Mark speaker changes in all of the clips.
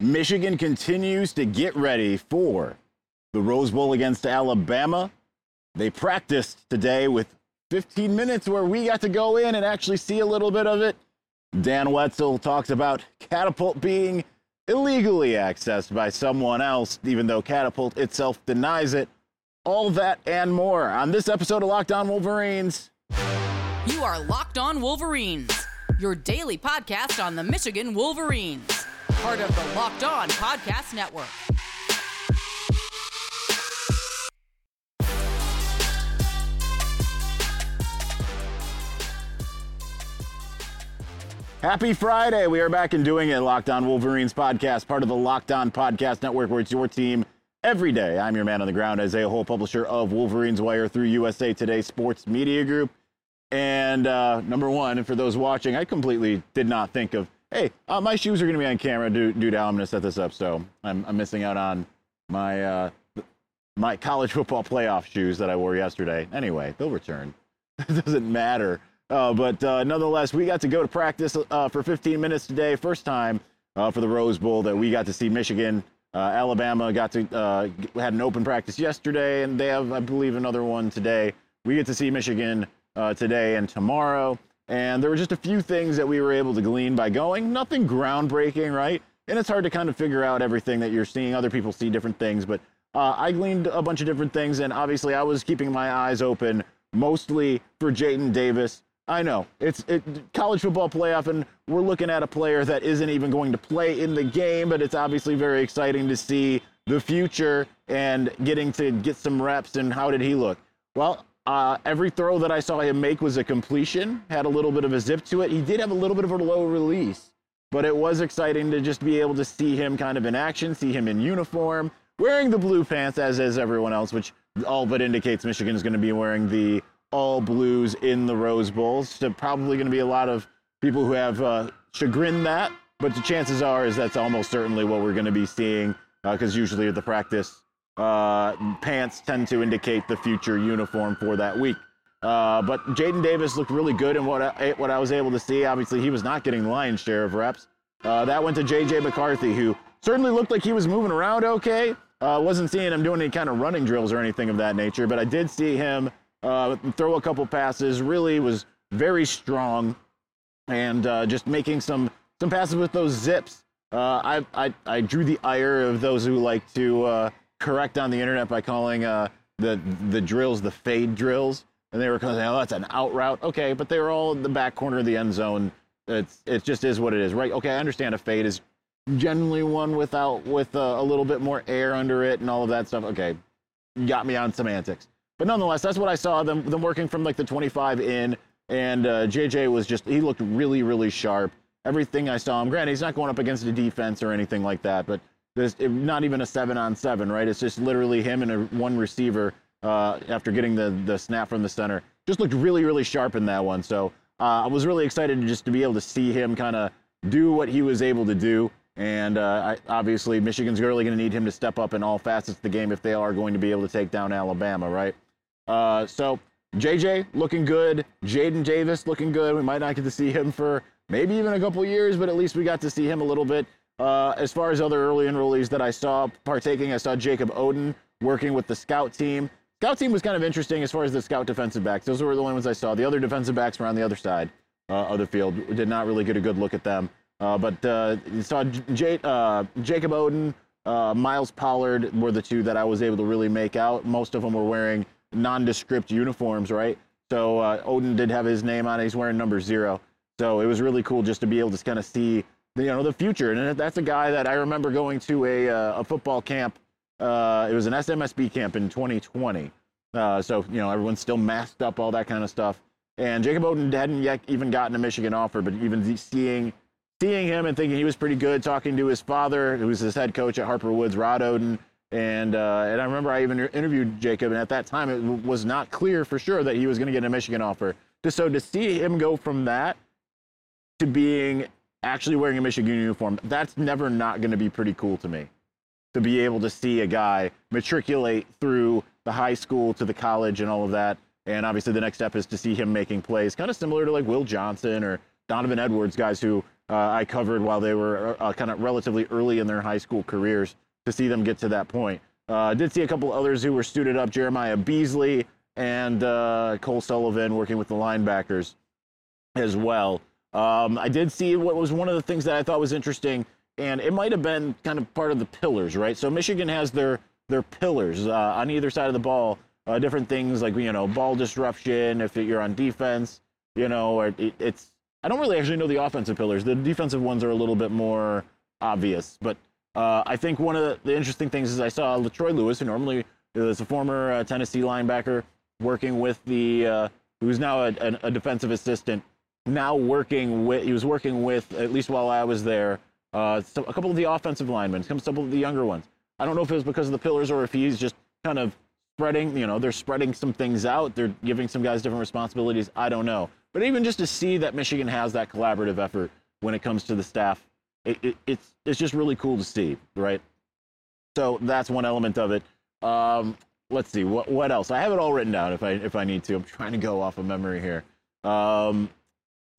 Speaker 1: Michigan continues to get ready for the Rose Bowl against Alabama. They practiced today with 15 minutes where we got to go in and actually see a little bit of it. Dan Wetzel talks about Catapult being illegally accessed by someone else, even though Catapult itself denies it. All that and more on this episode of Locked On Wolverines.
Speaker 2: You are Locked On Wolverines, your daily podcast on the Michigan Wolverines, part of the Locked On Podcast Network.
Speaker 1: Happy Friday. We are back and doing it. Locked On Wolverines podcast, part of the Locked On Podcast Network, where it's your team every day. I'm your man on the ground, Isaiah Hole, publisher of Wolverines Wire through USA Today Sports Media Group. And uh, number one, and for those watching, I completely did not think of, hey, uh, my shoes are going to be on camera due, due to how I'm going to set this up. So I'm, I'm missing out on my, uh, my college football playoff shoes that I wore yesterday. Anyway, they'll return. it doesn't matter. Uh, but uh, nonetheless, we got to go to practice uh, for 15 minutes today. First time uh, for the Rose Bowl that we got to see Michigan. Alabama got to had an open practice yesterday, and they have, I believe, another one today. We get to see Michigan today and tomorrow. And there were just a few things that we were able to glean by going. Nothing groundbreaking, right? And it's hard to kind of figure out everything that you're seeing. Other people see different things, but uh, I gleaned a bunch of different things, and obviously I was keeping my eyes open mostly for Jadyn Davis I know it's it, college football playoff, and we're looking at a player that isn't even going to play in the game, but it's obviously very exciting to see the future and getting to get some reps. And how did he look? Well, uh, every throw that I saw him make was a completion, had a little bit of a zip to it. He did have a little bit of a low release, but it was exciting to just be able to see him kind of in action, see him in uniform, wearing the blue pants, as is everyone else, which all but indicates Michigan is going to be wearing the all blues in the Rose Bowl. So probably going to be a lot of people who have uh, chagrined that, but the chances are is that's almost certainly what we're going to be seeing because uh, usually at the practice uh, pants tend to indicate the future uniform for that week. Uh, but Jadyn Davis looked really good in what I, what I was able to see. Obviously, he was not getting the lion's share of reps. Uh, that went to J.J. McCarthy, who certainly looked like he was moving around okay. Uh, wasn't seeing him doing any kind of running drills or anything of that nature, but I did see him uh, throw a couple passes. Really was very strong, and uh, just making some some passes with those zips. Uh, I, I I drew the ire of those who like to correct on the internet by calling uh, the the drills the fade drills, and they were saying, "Oh, that's an out route." Okay, but they were all in the back corner of the end zone. It's it just is what it is, right? Okay, I understand a fade is generally one without with a, a little bit more air under it and all of that stuff. Okay, got me on semantics. But nonetheless, that's what I saw them them working from like the 25 in, and uh, JJ was just he looked really really sharp. Everything I saw him. Granted, he's not going up against a defense or anything like that, but not even a seven on seven, right? It's just literally him and a, one receiver uh, after getting the the snap from the center. Just looked really really sharp in that one. So uh, I was really excited just to be able to see him kind of do what he was able to do. And uh, I, obviously, Michigan's really going to need him to step up in all facets of the game if they are going to be able to take down Alabama, right? Uh, so JJ looking good, Jadyn Davis looking good. We might not get to see him for maybe even a couple years, but at least we got to see him a little bit. Uh, as far as other early enrollees that I saw partaking, I saw Jacob Oden working with the scout team. Scout team was kind of interesting as far as the scout defensive backs. Those were the only ones I saw. The other defensive backs were on the other side uh, of the field. Did not really get a good look at them. Uh, but uh, you saw J- uh, Jacob Oden, uh, Myles Pollard were the two that I was able to really make out. Most of them were wearing nondescript uniforms, right? So uh, Oden did have his name on it. He's wearing number zero. So it was really cool just to be able to kind of see, you know, the future. And that's a guy that I remember going to a, uh, a football camp. Uh, it was an SMSB camp in 2020. Uh, so, you know, everyone's still masked up, all that kind of stuff. And Jacob Oden hadn't yet even gotten a Michigan offer, but even seeing seeing him and thinking he was pretty good, talking to his father, who was his head coach at Harper Woods, Rod Oden, and uh, and I remember I even interviewed Jacob, and at that time it was not clear for sure that he was going to get a Michigan offer. Just so to see him go from that to being actually wearing a Michigan uniform, that's never not going to be pretty cool to me. To be able to see a guy matriculate through the high school to the college and all of that, and obviously the next step is to see him making plays, kind of similar to like Will Johnson or Donovan Edwards, guys who uh, I covered while they were uh, kind of relatively early in their high school careers to see them get to that point. Uh, did see a couple others who were suited up Jeremiah Beasley and uh, Cole Sullivan working with the linebackers as well. Um, I did see what was one of the things that I thought was interesting, and it might have been kind of part of the pillars, right? So Michigan has their their pillars uh, on either side of the ball, uh, different things like you know ball disruption if you're on defense, you know, it, it's I don't really actually know the offensive pillars. The defensive ones are a little bit more obvious, but uh, I think one of the, interesting things is I saw LaTroy Lewis, who normally is a former uh, Tennessee linebacker, working with the uh, who's now a, a, defensive assistant. Now working with he was working with at least while I was there, uh, a couple of the offensive linemen, some couple of the younger ones. I don't know if it was because of the pillars or if he's just kind of spreading. You know, they're spreading some things out. They're giving some guys different responsibilities. I don't know. But even just to see that Michigan has that collaborative effort when it comes to the staff, it, it, it's it's just really cool to see, right? So that's one element of it. Um, let's see what what else. I have it all written down if I if I need to. I'm trying to go off of memory here. Um,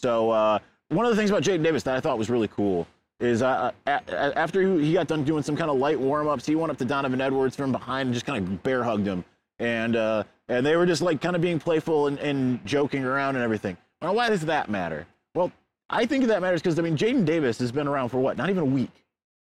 Speaker 1: so uh, one of the things about Jadyn Davis that I thought was really cool is uh, after he got done doing some kind of light warm ups, he went up to Donovan Edwards from behind and just kind of bear hugged him, and uh, and they were just like kind of being playful and, and joking around and everything. Well, why does that matter? Well, I think that matters because I mean Jadyn Davis has been around for what? Not even a week,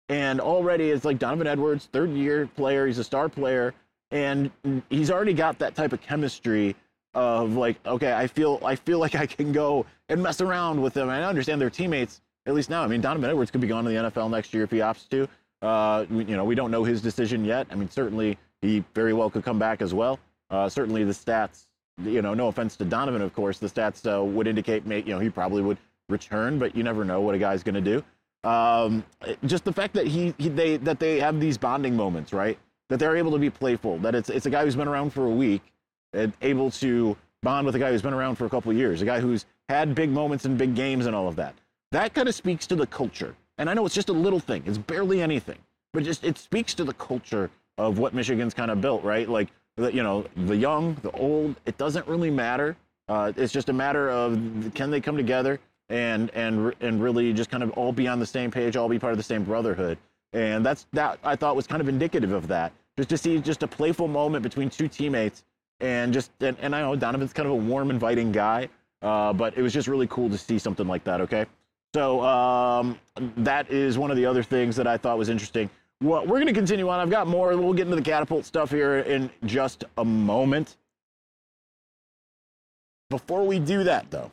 Speaker 1: and already it's like Donovan Edwards, third year player. He's a star player, and he's already got that type of chemistry of like, okay, I feel I feel like I can go and mess around with them. And I understand their teammates at least now. I mean, Donovan Edwards could be gone to the NFL next year if he opts to. Uh, you know, we don't know his decision yet. I mean, certainly he very well could come back as well. Uh, certainly the stats, you know, no offense to Donovan, of course, the stats uh, would indicate, you know, he probably would return, but you never know what a guy's going to do. Um, just the fact that he, he, they that they have these bonding moments, right? That they're able to be playful. That it's it's a guy who's been around for a week, and able to bond with a guy who's been around for a couple of years, a guy who's had big moments and big games and all of that. That kind of speaks to the culture. And I know it's just a little thing; it's barely anything, but just it speaks to the culture of what Michigan's kind of built, right? Like you know, the young, the old, it doesn't really matter. Uh, it's just a matter of can they come together and and and really just kind of all be on the same page, all be part of the same brotherhood. And that's that I thought was kind of indicative of that. Just to see just a playful moment between two teammates and just and, and I know Donovan's kind of a warm, inviting guy, uh, but it was just really cool to see something like that. Okay, so um, that is one of the other things that I thought was interesting. Well, we're going to continue on. I've got more. We'll get into the catapult stuff here in just a moment. Before we do that, though,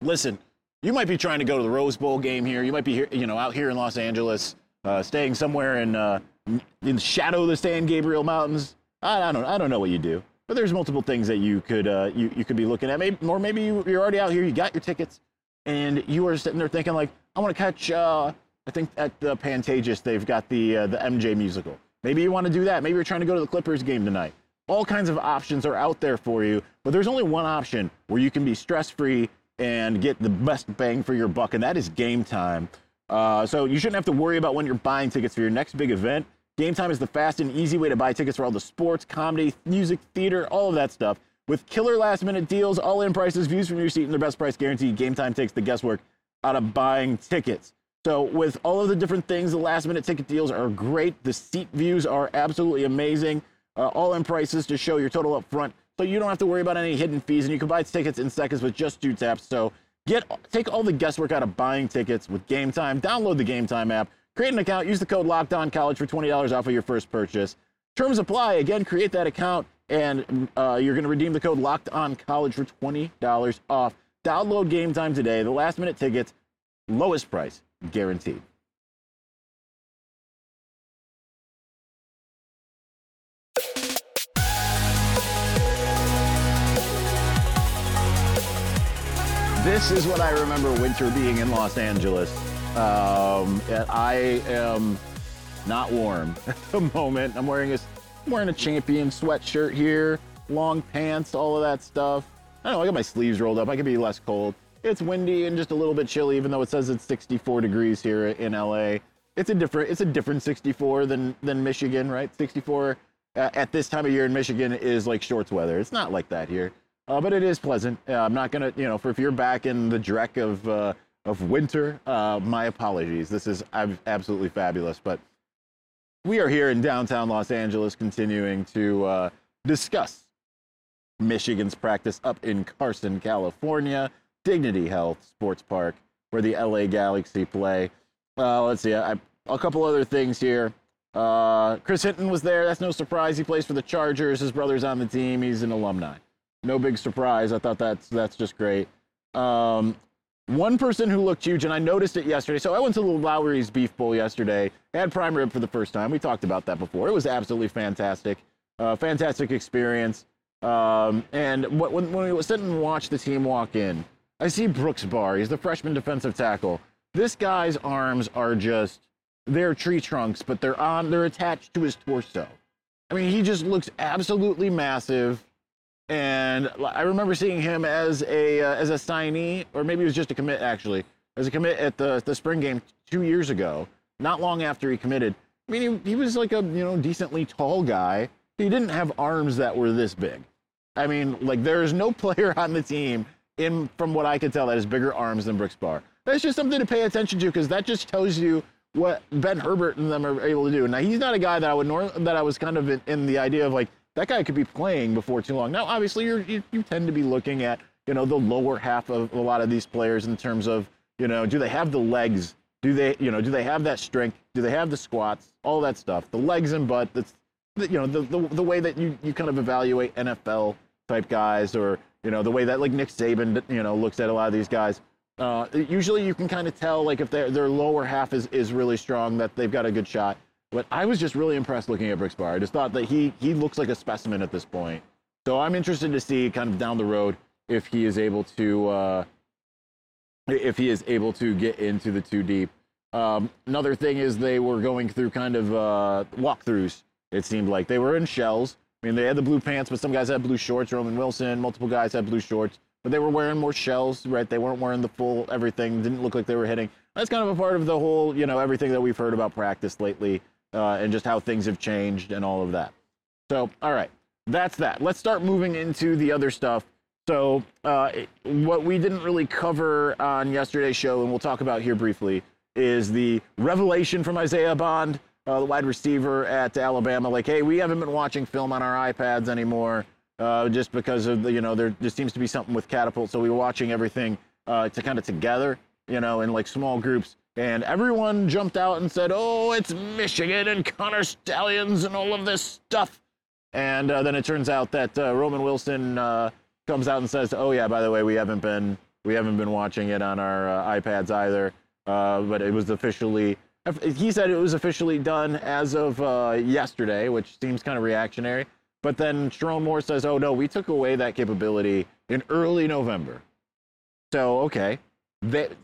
Speaker 1: listen, you might be trying to go to the Rose Bowl game here. You might be here, you know, out here in Los Angeles, uh, staying somewhere in uh, in the shadow of the San Gabriel Mountains. I, I, don't, I don't know what you do, but there's multiple things that you could, uh, you, you could be looking at. Maybe, or maybe you, you're already out here. You got your tickets, and you are sitting there thinking like, I want to catch uh, I think at the Pantages they've got the uh, the MJ musical. Maybe you want to do that. Maybe you're trying to go to the Clippers game tonight. All kinds of options are out there for you, but there's only one option where you can be stress free and get the best bang for your buck, and that is Gametime. Uh, so you shouldn't have to worry about when you're buying tickets for your next big event. Gametime is the fast and easy way to buy tickets for all the sports, comedy, music, theater, all of that stuff. With killer last minute deals, all in prices, views from your seat, and their best price guarantee, Gametime takes the guesswork out of buying tickets. So with all of the different things, the last minute ticket deals are great. The seat views are absolutely amazing. Uh, all in prices to show your total up front. So you don't have to worry about any hidden fees and you can buy tickets in seconds with just two taps. So get take all the guesswork out of buying tickets with Gametime. Download the Gametime app. Create an account. Use the code Locked College for $20 off of your first purchase. Terms apply. Again, create that account and uh, you're going to redeem the code Locked On College for $20 off. Download Gametime today. The last minute tickets, lowest price guaranteed. This is what I remember winter being in Los Angeles. Um, I am not warm at the moment. I'm wearing a, I'm wearing a champion sweatshirt here, long pants, all of that stuff. I don't know, I got my sleeves rolled up. I could be less cold. It's windy and just a little bit chilly, even though it says it's 64 degrees here in LA. It's a different it's a different 64 than than Michigan, right? 64 uh, at this time of year in Michigan is like shorts weather. It's not like that here, uh, but it is pleasant. Uh, I'm not gonna, you know, for if you're back in the dreck of uh, of winter. Uh, my apologies. This is absolutely fabulous. But we are here in downtown Los Angeles continuing to uh, discuss Michigan's practice up in Carson, California, Dignity Health Sports Park, where the LA Galaxy play. Uh, let's see, I, a couple other things here. Uh, Chris Hinton was there. That's no surprise. He plays for the Chargers. His brother's on the team. He's an alumni. No big surprise. I thought that's that's just great. Um, one person who looked huge, and I noticed it yesterday. So I went to the Lawry's Beef Bowl yesterday. Had prime rib for the first time. We talked about that before. It was absolutely fantastic. Uh, fantastic experience. Um, and when, when we sit and watch the team walk in, I see Brooks Bahr. He's the freshman defensive tackle. This guy's arms are just they're tree trunks, but they're on they're attached to his torso. I mean, he just looks absolutely massive. And I remember seeing him as a uh, as a signee, or maybe it was just a commit actually, as a commit at the the spring game two years ago. Not long after he committed. I mean, he, he was like a you know decently tall guy. He didn't have arms that were this big. I mean, like there is no player on the team in from what I could tell that has bigger arms than Brooks Bahr. That's just something to pay attention to because that just tells you what Ben Herbert and them are able to do. Now he's not a guy that I would nor- that I was kind of in, in the idea of like that guy could be playing before too long. Now, obviously, you you tend to be looking at you know the lower half of a lot of these players in terms of you know do they have the legs? Do they you know do they have that strength? Do they have the squats? All that stuff. The legs and butt. That's you know the the, the way that you you kind of evaluate NFL type guys or you know the way that like Nick Saban you know looks at a lot of these guys. Uh, usually you can kind of tell like if their their lower half is is really strong that they've got a good shot. But I was just really impressed looking at Brooks Bahr. I just thought that he he looks like a specimen at this point. So I'm interested to see kind of down the road if he is able to uh, if he is able to get into the two deep. Um, another thing is they were going through kind of uh, walkthroughs. It seemed like they were in shells. I mean, they had the blue pants, but some guys had blue shorts. Roman Wilson, multiple guys had blue shorts, but they were wearing more shells, right? They weren't wearing the full everything. Didn't look like they were hitting. That's kind of a part of the whole, you know, everything that we've heard about practice lately uh, and just how things have changed and all of that. So, all right, that's that. Let's start moving into the other stuff. So, uh, what we didn't really cover on yesterday's show, and we'll talk about here briefly, is the revelation from Isaiah Bond, uh, the wide receiver at Alabama. Like, hey, we haven't been watching film on our iPads anymore, uh, just because of the, you know, there just seems to be something with Catapult. So we were watching everything uh, to kind of together, you know, in like small groups and everyone jumped out and said, "Oh, it's Michigan and Connor Stalions and all of this stuff." And uh, then it turns out that uh, Roman Wilson uh, comes out and says, "Oh yeah, by the way, we haven't been we haven't been watching it on our uh, iPads either, uh, but it was officially." He said it was officially done as of yesterday, which seems kind of reactionary. But then Sherrone Moore says, "Oh no, we took away that capability in early November." So okay,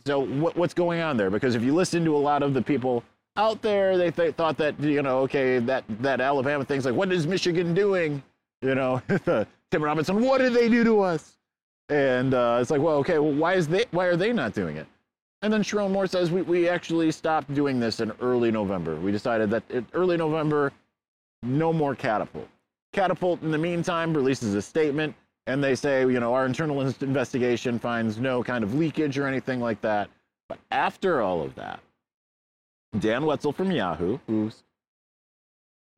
Speaker 1: so what, what's going on there? Because if you listen to a lot of the people out there, they th- thought that you know, okay, that that Alabama thing's like, what is Michigan doing? You know, Tim Robinson, what did they do to us? And uh, it's like, well, okay, well, why is they why are they not doing it? And then Sherrone Moore says we, we actually stopped doing this in early November. We decided that in early November, no more catapult. Catapult, in the meantime, releases a statement and they say, you know, our internal investigation finds no kind of leakage or anything like that. But after all of that, Dan Wetzel from Yahoo, who's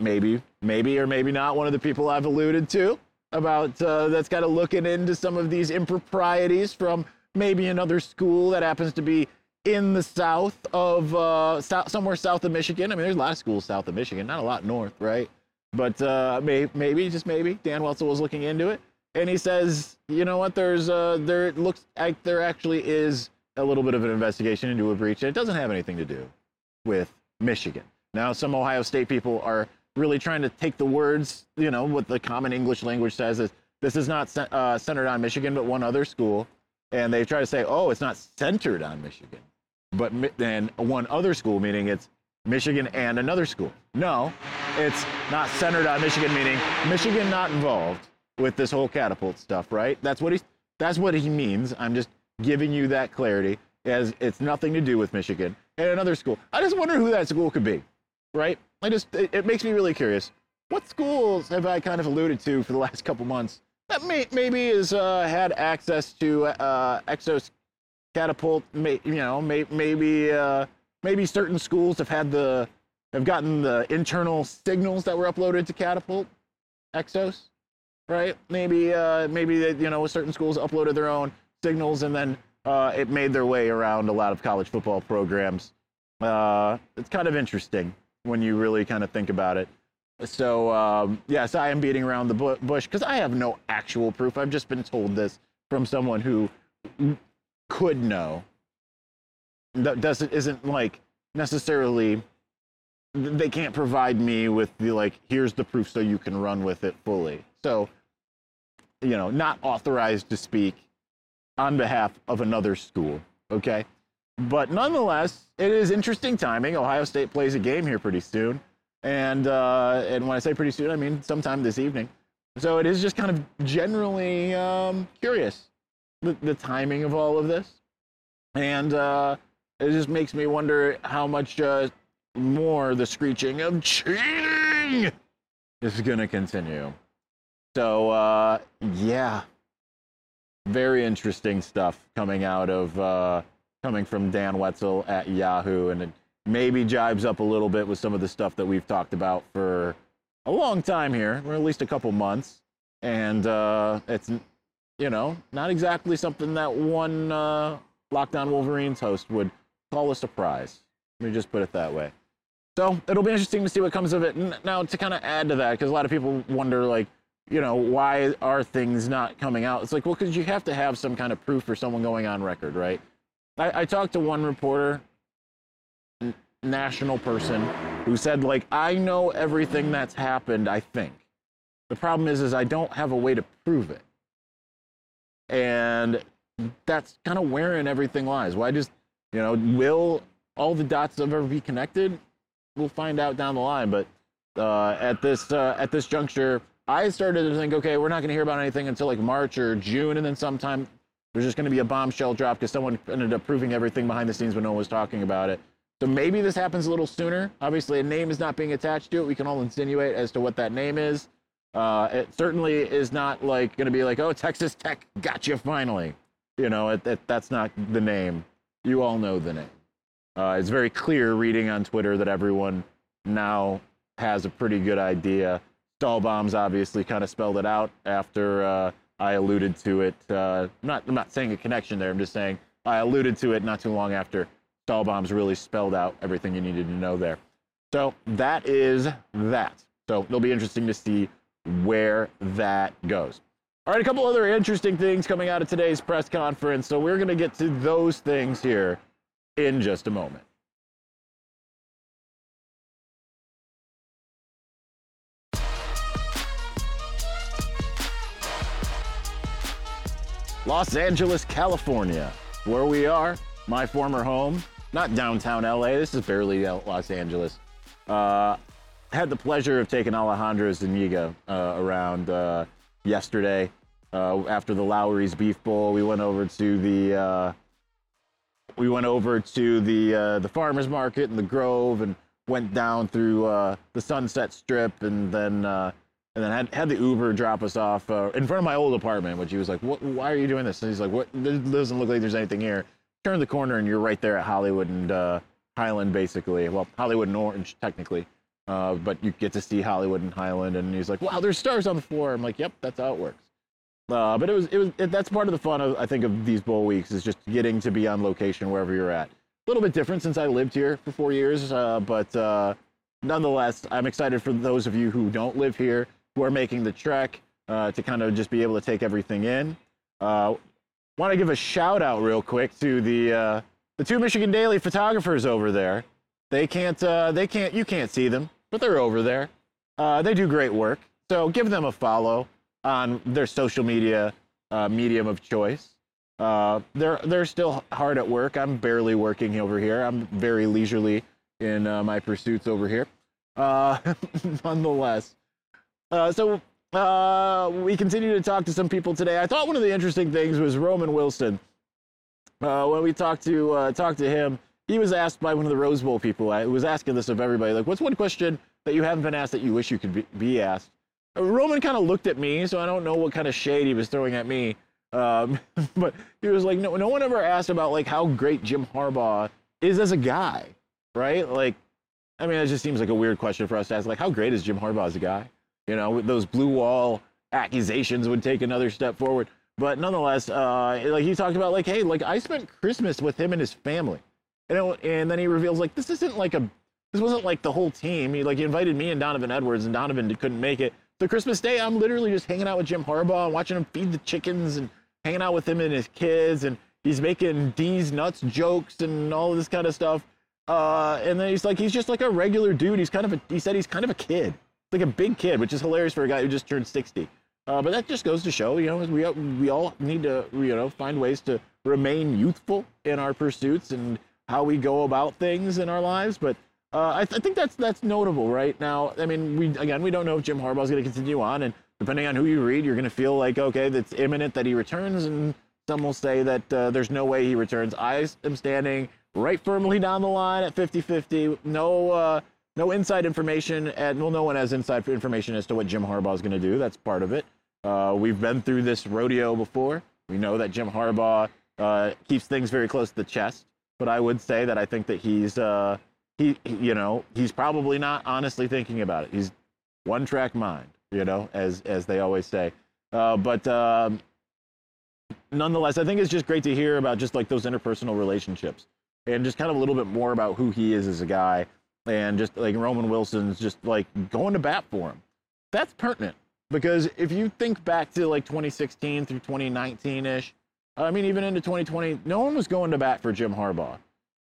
Speaker 1: maybe, maybe or maybe not one of the people I've alluded to about uh, that's kind of looking into some of these improprieties from maybe another school that happens to be in the south of uh, somewhere south of Michigan. I mean, there's a lot of schools south of Michigan, not a lot north, right? But uh, may, maybe, just maybe, Dan Wetzel was looking into it and he says, you know what? There's uh, there looks like there actually is a little bit of an investigation into a breach. And it doesn't have anything to do with Michigan. Now, some Ohio State people are really trying to take the words, you know, what the common English language says is this is not uh, centered on Michigan, but one other school, and they try to say, oh, it's not centered on Michigan, but then one other school, meaning it's Michigan and another school. No, it's not centered on Michigan, meaning Michigan not involved with this whole catapult stuff, right? That's what he that's what he means. I'm just giving you that clarity as it's nothing to do with Michigan and another school. I just wonder who that school could be, right? I just it, it makes me really curious. What schools have I kind of alluded to for the last couple months that may, maybe has uh, had access to uh, Exos catapult, may, you know, may, maybe uh, maybe certain schools have had the have gotten the internal signals that were uploaded to catapult exos right? Maybe uh, maybe they, you know certain schools uploaded their own signals and then uh, it made their way around a lot of college football programs. Uh, it's kind of interesting when you really kind of think about it. So um, yes i am beating around the bush because i have no actual proof. I've just been told this from someone who could know. That doesn't isn't like necessarily they can't provide me with the like here's the proof so you can run with it fully. So you know not authorized to speak on behalf of another school okay? But nonetheless it is interesting timing. Ohio state plays a game here pretty soon. And uh, and when i say pretty soon i mean sometime this evening. So it is just kind of generally um, curious the, the timing of all of this. And uh, it just makes me wonder how much uh, more the screeching of cheating is going to continue. So, uh, yeah, very interesting stuff coming out of uh, coming from Dan Wetzel at Yahoo, and it maybe jibes up a little bit with some of the stuff that we've talked about for a long time here, or at least a couple months, and uh, it's you know not exactly something that one uh, Locked On Wolverines host would call a surprise. Let me just put it that way. So it'll be interesting to see what comes of it. Now, to kind of add to that, because a lot of people wonder, like, you know, why are things not coming out? It's like, well, because you have to have some kind of proof for someone going on record, right? I, I talked to one reporter, n- national person, who said, like, I know everything that's happened, I think. The problem is, is I don't have a way to prove it. And that's kind of wherein everything lies. Why just, you know, will all the dots ever be connected? We'll find out down the line. But uh, at this uh, at this juncture, I started to think, okay, we're not going to hear about anything until like March or June, and then sometime there's just going to be a bombshell drop because someone ended up proving everything behind the scenes when no one was talking about it. So maybe this happens a little sooner. Obviously, a name is not being attached to it. We can all insinuate as to what that name is. Uh, it certainly is not like going to be like, oh, Texas Tech got you finally. You know, it, it, that's not the name. You all know the name. Uh, it's very clear reading on Twitter that everyone now has a pretty good idea. Stahlbaum's obviously kind of spelled it out after uh, I alluded to it. Uh, I'm not, I'm not saying a connection there. I'm just saying I alluded to it not too long after Stahlbaum's really spelled out everything you needed to know there. So that is that. So it'll be interesting to see where that goes. All right, a couple other interesting things coming out of today's press conference. So we're going to get to those things here in just a moment. Los Angeles, California, where we are, my former home, not downtown LA. This is barely Los Angeles. Uh, had the pleasure of taking Alejandro Zuniga uh, around uh, yesterday uh, after the Lawry's Beef Bowl. We went over to the uh, we went over to the uh, the farmers market and the Grove and went down through uh, the Sunset Strip and then uh, and then had, had the Uber drop us off uh, in front of my old apartment. Which he was like, "What? Why are you doing this?" And he's like, "What? Doesn't look like there's anything here." Turn the corner and you're right there at Hollywood and uh, Highland, basically. Well, Hollywood and Orange, technically. Uh, but you get to see Hollywood and Highland, and he's like, "Wow, there's stars on the floor." I'm like, "Yep, that's how it works." Uh, but it was it was it, that's part of the fun of I think of these bowl weeks is just getting to be on location wherever you're at. A little bit different since I lived here for four years, uh, but uh, nonetheless, I'm excited for those of you who don't live here who are making the trek uh, to kind of just be able to take everything in. Uh, Want to give a shout out real quick to the uh, the two Michigan Daily photographers over there. They can't they can't you can't see them, but they're over there. they do great work, so give them a follow on their social media uh, medium of choice. Uh, they're they're still hard at work. I'm barely working over here. I'm very leisurely in uh, my pursuits over here. Uh, nonetheless, uh, so uh, we continue to talk to some people today. I thought one of the interesting things was Roman Wilson. when we talked to talked to him, he was asked by one of the Rose Bowl people. I was asking this of everybody, like, what's one question that you haven't been asked that you wish you could be, be asked? Roman kind of looked at me, so I don't know what kind of shade he was throwing at me. Um, but he was like, no, no one ever asked about like how great Jim Harbaugh is as a guy, right? Like, I mean, it just seems like a weird question for us to ask. Like, how great is Jim Harbaugh as a guy? You know, those blue wall accusations would take another step forward. But nonetheless, uh, like he talked about, like, hey, like I spent Christmas with him and his family, and it, and then he reveals like this isn't like a, this wasn't like the whole team. He like he invited me and Donovan Edwards, and Donovan couldn't make it. The Christmas day, I'm literally just hanging out with Jim Harbaugh and watching him feed the chickens and hanging out with him and his kids, and he's making D's nuts jokes and all this kind of stuff. Uh, and then he's like, he's just like a regular dude. He's kind of a, he said he's kind of a kid, like a big kid, which is hilarious for a guy who just turned 60. Uh, but that just goes to show, you know, we, we all need to, you know, find ways to remain youthful in our pursuits and how we go about things in our lives. But uh, I, th- I, think that's that's notable right now. I mean, we again we don't know if Jim Harbaugh is going to continue on, and depending on who you read, you're going to feel like okay, that's imminent that he returns, and some will say that uh, there's no way he returns. I am standing right firmly down the line at 50-50. No. Uh, no inside information, and well, no one has inside information as to what Jim Harbaugh is going to do. That's part of it. Uh, we've been through this rodeo before. We know that Jim Harbaugh uh, keeps things very close to the chest. But I would say that I think that he's, uh, he, you know, he's probably not honestly thinking about it. He's one track mind, you know, as as they always say. Uh, but um, nonetheless, I think it's just great to hear about just like those interpersonal relationships and just kind of a little bit more about who he is as a guy and just like Roman Wilson's just like going to bat for him. That's pertinent because if you think back to like 2016 through 2019 ish, I mean, even into 2020, no one was going to bat for Jim Harbaugh.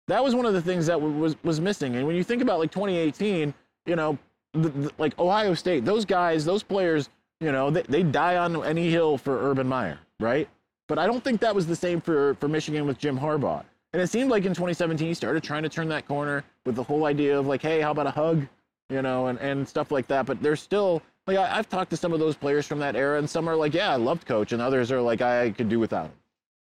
Speaker 1: That was one of the things that was was missing. And when you think about like 2018, you know, the, the, like Ohio State, those guys, those players, you know, they, they die on any hill for Urban Meyer, right? But I don't think that was the same for for Michigan with Jim Harbaugh. And it seemed like in 2017 he started trying to turn that corner with the whole idea of like, hey, how about a hug, you know, and and stuff like that. But there's still like I, have talked to some of those players from that era, and some are like, yeah, I loved coach, and others are like, I could do without him.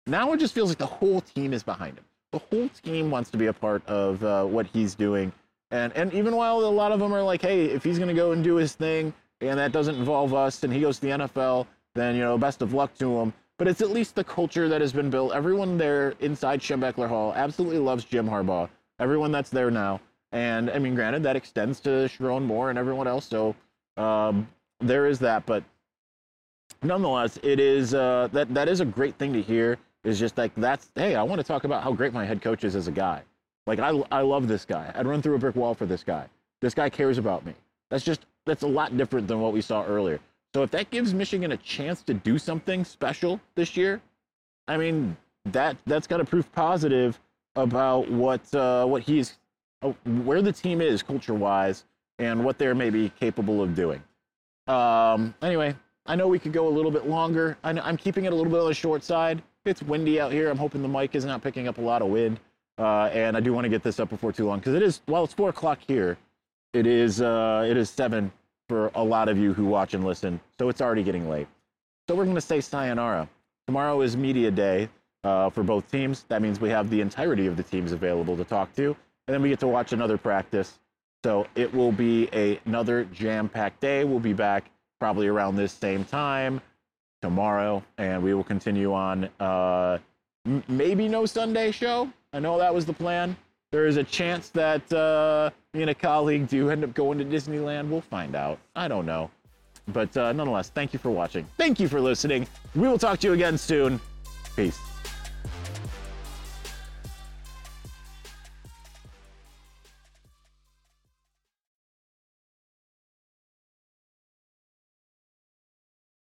Speaker 1: Now it just feels like the whole team is behind him. The whole team wants to be a part of uh, what he's doing. And, and even while a lot of them are like, hey, if he's going to go and do his thing and that doesn't involve us and he goes to the NFL, then, you know, best of luck to him. But it's at least the culture that has been built. Everyone there inside Schembechler Hall absolutely loves Jim Harbaugh. Everyone that's there now. And I mean, granted, that extends to Sherrone Moore and everyone else. So um, there is that. But nonetheless, it is uh, that that is a great thing to hear is just like that's hey, I want to talk about how great my head coach is as a guy. Like I I love this guy. I'd run through a brick wall for this guy. This guy cares about me. That's just that's a lot different than what we saw earlier. So if that gives Michigan a chance to do something special this year, I mean that that's got to proof positive about what uh, what he's uh, where the team is culture wise and what they're maybe capable of doing. Um, anyway, I know we could go a little bit longer. I am keeping it a little bit on the short side it's windy out here. I'm hoping the mic is not picking up a lot of wind. Uh, and I do want to get this up before too long because it is, well, it's four o'clock here. It is, uh, it is seven for a lot of you who watch and listen. So it's already getting late. So we're going to say sayonara. Tomorrow is media day uh, for both teams. That means we have the entirety of the teams available to talk to. And then we get to watch another practice. So it will be a, another jam packed day. We'll be back probably around this same time tomorrow, and we will continue on. Uh, m- maybe no Sunday show. I know that was the plan. There is a chance that uh, me and a colleague do end up going to Disneyland. We'll find out. I don't know. But uh, nonetheless, thank you for watching. Thank you for listening. We will talk to you again soon. Peace.